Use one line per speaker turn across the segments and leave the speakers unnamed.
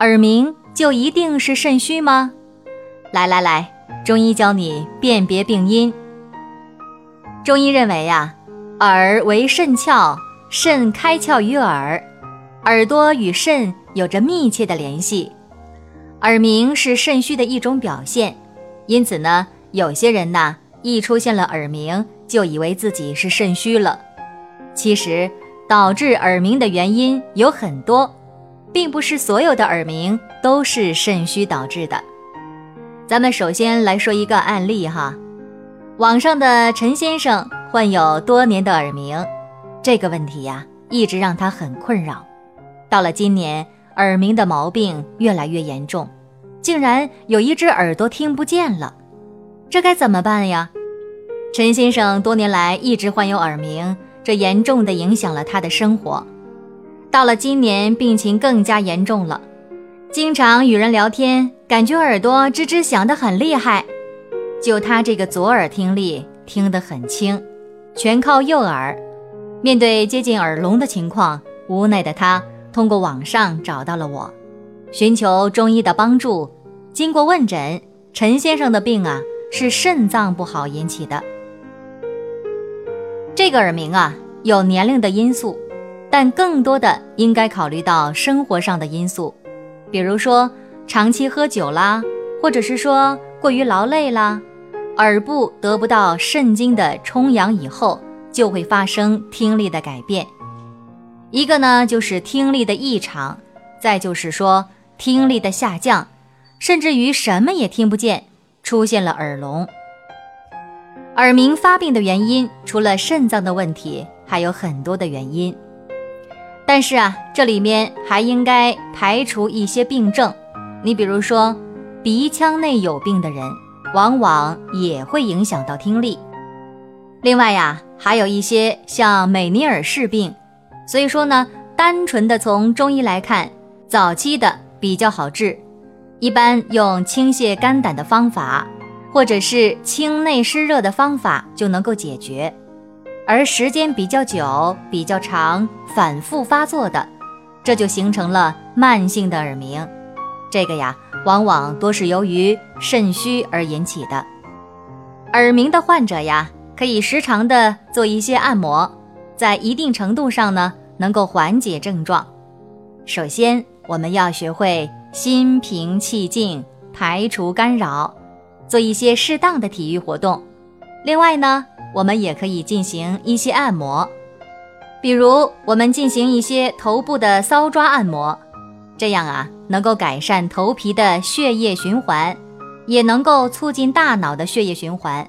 耳鸣就一定是肾虚吗？来来来，中医教你辨别病因。中医认为呀，耳为肾窍，肾开窍于耳，耳朵与肾有着密切的联系，耳鸣是肾虚的一种表现。因此呢，有些人呐，一出现了耳鸣，就以为自己是肾虚了，其实。导致耳鸣的原因有很多，并不是所有的耳鸣都是肾虚导致的。咱们首先来说一个案例哈，网上的陈先生患有多年的耳鸣，这个问题呀一直让他很困扰。到了今年，耳鸣的毛病越来越严重，竟然有一只耳朵听不见了，这该怎么办呀？陈先生多年来一直患有耳鸣。这严重的影响了他的生活，到了今年病情更加严重了，经常与人聊天，感觉耳朵吱吱响得很厉害，就他这个左耳听力听得很轻，全靠右耳。面对接近耳聋的情况，无奈的他通过网上找到了我，寻求中医的帮助。经过问诊，陈先生的病啊是肾脏不好引起的。这个耳鸣啊，有年龄的因素，但更多的应该考虑到生活上的因素，比如说长期喝酒啦，或者是说过于劳累啦，耳部得不到肾经的充养以后，就会发生听力的改变。一个呢就是听力的异常，再就是说听力的下降，甚至于什么也听不见，出现了耳聋。耳鸣发病的原因，除了肾脏的问题，还有很多的原因。但是啊，这里面还应该排除一些病症。你比如说，鼻腔内有病的人，往往也会影响到听力。另外呀，还有一些像美尼尔氏病。所以说呢，单纯的从中医来看，早期的比较好治，一般用清泻肝胆的方法。或者是清内湿热的方法就能够解决，而时间比较久、比较长、反复发作的，这就形成了慢性的耳鸣。这个呀，往往多是由于肾虚而引起的。耳鸣的患者呀，可以时常的做一些按摩，在一定程度上呢，能够缓解症状。首先，我们要学会心平气静，排除干扰。做一些适当的体育活动，另外呢，我们也可以进行一些按摩，比如我们进行一些头部的搔抓按摩，这样啊，能够改善头皮的血液循环，也能够促进大脑的血液循环。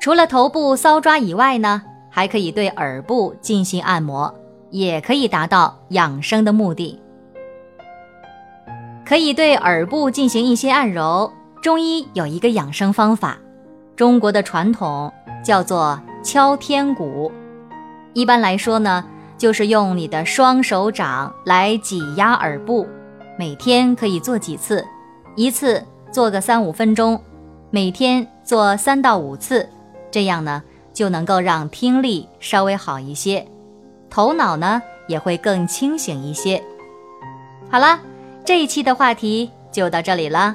除了头部搔抓以外呢，还可以对耳部进行按摩，也可以达到养生的目的。可以对耳部进行一些按揉。中医有一个养生方法，中国的传统叫做敲天鼓。一般来说呢，就是用你的双手掌来挤压耳部，每天可以做几次，一次做个三五分钟，每天做三到五次，这样呢就能够让听力稍微好一些，头脑呢也会更清醒一些。好了，这一期的话题就到这里了。